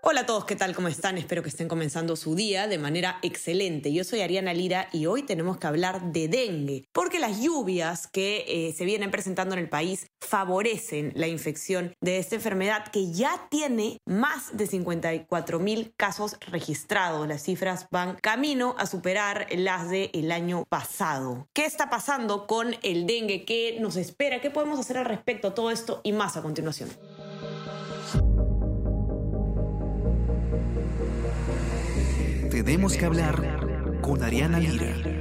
Hola a todos, ¿qué tal? ¿Cómo están? Espero que estén comenzando su día de manera excelente. Yo soy Ariana Lira y hoy tenemos que hablar de dengue, porque las lluvias que eh, se vienen presentando en el país favorecen la infección de esta enfermedad que ya tiene más de 54 mil casos registrados. Las cifras van camino a superar las del año pasado. ¿Qué está pasando con el dengue? ¿Qué nos espera? ¿Qué podemos hacer al respecto? Todo esto y más a continuación. Tenemos que hablar con Ariana Lira.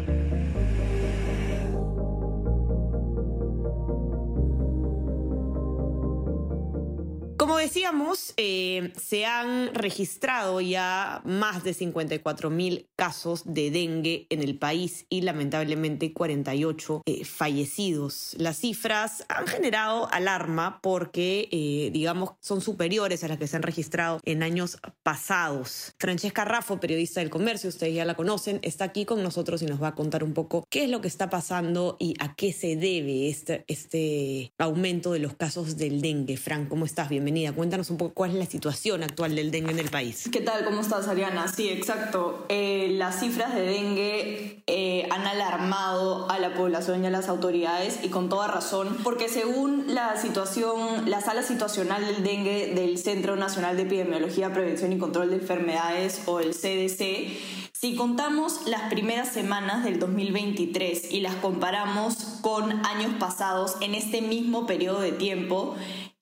Decíamos, eh, se han registrado ya más de 54 mil casos de dengue en el país y lamentablemente 48 eh, fallecidos. Las cifras han generado alarma porque, eh, digamos, son superiores a las que se han registrado en años pasados. Francesca Raffo, periodista del comercio, ustedes ya la conocen, está aquí con nosotros y nos va a contar un poco qué es lo que está pasando y a qué se debe este, este aumento de los casos del dengue. Fran, ¿cómo estás? Cuéntanos un poco cuál es la situación actual del dengue en el país. ¿Qué tal? ¿Cómo estás, Ariana? Sí, exacto. Eh, las cifras de dengue eh, han alarmado a la población y a las autoridades y con toda razón, porque según la situación, la sala situacional del dengue del Centro Nacional de Epidemiología, Prevención y Control de Enfermedades o el CDC, si contamos las primeras semanas del 2023 y las comparamos con años pasados en este mismo periodo de tiempo,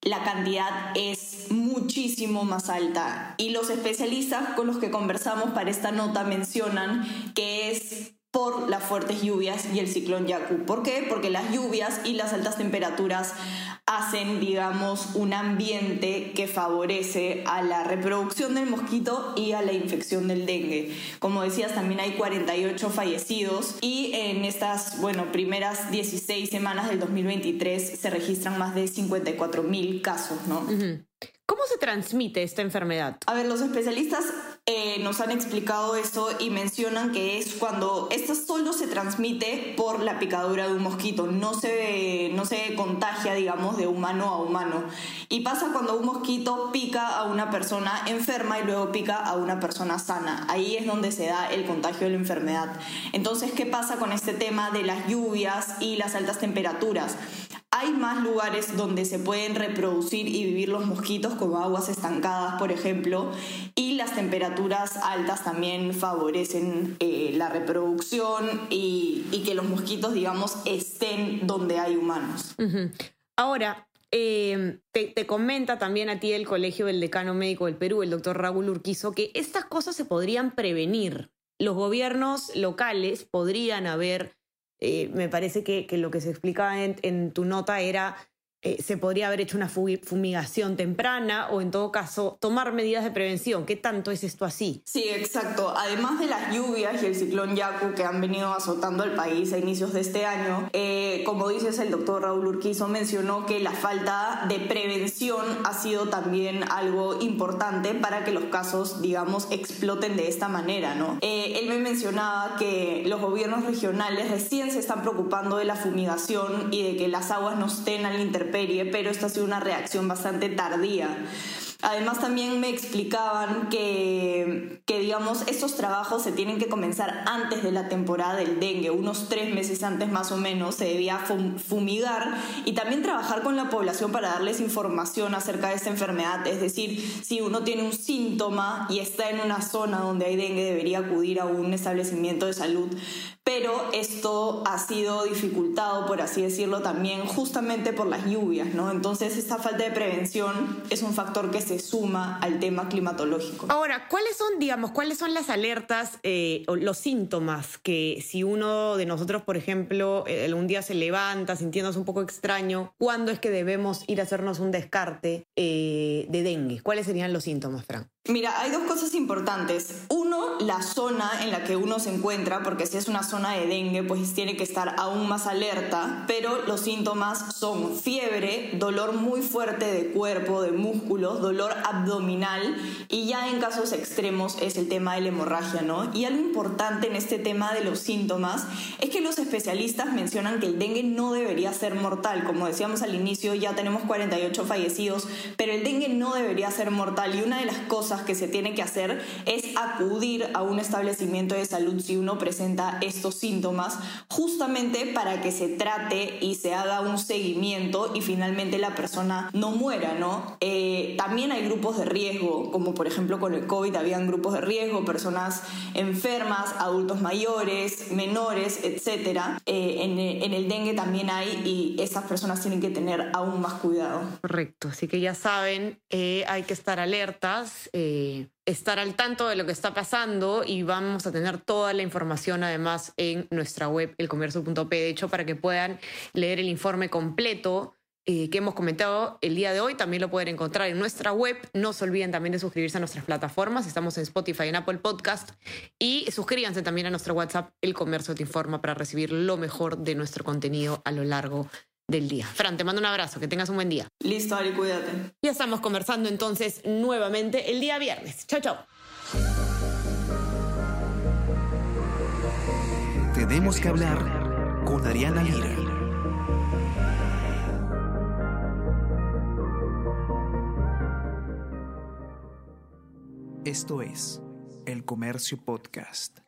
la cantidad es muchísimo más alta. Y los especialistas con los que conversamos para esta nota mencionan que es por las fuertes lluvias y el ciclón Yaku. ¿Por qué? Porque las lluvias y las altas temperaturas hacen, digamos, un ambiente que favorece a la reproducción del mosquito y a la infección del dengue. Como decías, también hay 48 fallecidos y en estas, bueno, primeras 16 semanas del 2023 se registran más de 54 mil casos, ¿no? ¿Cómo se transmite esta enfermedad? A ver, los especialistas eh, nos han explicado eso y mencionan que es cuando esta solo se transmite por la picadura de un mosquito, no se, no se contagia, digamos, de humano a humano. Y pasa cuando un mosquito pica a una persona enferma y luego pica a una persona sana. Ahí es donde se da el contagio de la enfermedad. Entonces, ¿qué pasa con este tema de las lluvias y las altas temperaturas? Hay más lugares donde se pueden reproducir y vivir los mosquitos, como aguas estancadas, por ejemplo, y las temperaturas altas también favorecen eh, la reproducción y, que los mosquitos, digamos, estén donde hay humanos. Ahora, em, te, te, comenta también a ti el Colegio del Decano Médico del Perú, el doctor Raúl Urquizo, que estas cosas se podrían prevenir. Los gobiernos locales podrían haber eh, me parece que, lo que se explicaba en, tu nota era eh, se podría haber hecho una fumigación temprana o en todo caso tomar medidas de prevención. ¿Qué tanto es esto así? Sí, exacto. Además de las lluvias y el ciclón Yaku que han venido azotando el país a inicios de este año, eh, como dices, el doctor Raúl Urquizo mencionó que la falta de prevención ha sido también algo importante para que los casos, digamos, exploten de esta manera, ¿no? Eh, él me mencionaba que los gobiernos regionales recién se están preocupando de la fumigación y de que las aguas no estén al pero esta ha sido una reacción bastante tardía. Además también me explicaban que, que, digamos, estos trabajos se tienen que comenzar antes de la temporada del dengue, unos tres meses antes más o menos, se debía fumigar y también trabajar con la población para darles información acerca de esta enfermedad. Es decir, si uno tiene un síntoma y está en una zona donde hay dengue, debería acudir a un establecimiento de salud pero esto ha sido dificultado, por así decirlo, también justamente por las lluvias, ¿no? Entonces esta falta de prevención es un factor que se suma al tema climatológico. Ahora, ¿cuáles son, digamos, cuáles son las alertas eh, o los síntomas que si uno de nosotros, por ejemplo, eh, algún día se levanta sintiéndose un poco extraño, ¿cuándo es que debemos ir a hacernos un descarte eh, de dengue? ¿Cuáles serían los síntomas, Fran? Mira, hay dos cosas importantes. Uno, la zona en la que uno se encuentra, porque si es una zona de dengue pues tiene que estar aún más alerta, pero los síntomas son fiebre, dolor muy fuerte de cuerpo, de músculos, dolor abdominal y ya en casos extremos es el tema de la hemorragia, ¿no? Y algo importante en este tema de los síntomas es que los especialistas mencionan que el dengue no debería ser mortal, como decíamos al inicio, ya tenemos 48 fallecidos, pero el dengue no debería ser mortal y una de las cosas que se tiene que hacer es acudir a un establecimiento de salud si uno presenta síntomas, justamente para que se trate y se haga un seguimiento y finalmente la persona no muera, ¿no? Eh, también hay grupos de riesgo, como por ejemplo con el COVID habían grupos de riesgo, personas enfermas, adultos mayores, menores, etc. Eh, en, el dengue también hay y esas personas tienen que tener aún más cuidado. Correcto, así que ya saben, eh, hay que estar alertas, estar al tanto de lo que está pasando y vamos a tener toda la información además en nuestra web elcomercio.p, de hecho, para que puedan leer el informe completo. eh, que hemos comentado el día de hoy, también lo pueden encontrar en nuestra web. No se olviden también de suscribirse a nuestras plataformas. Estamos en Spotify, en Apple Podcast. Y suscríbanse también a nuestro WhatsApp, El Comercio Te Informa, para recibir lo mejor de nuestro contenido a lo largo del día. Fran, te mando un abrazo, que tengas un buen día. Listo, Ari, cuídate. Ya estamos conversando entonces nuevamente el día viernes. Chao, chao. Tenemos que hablar con Ariana Lira. Esto es El Comercio Podcast.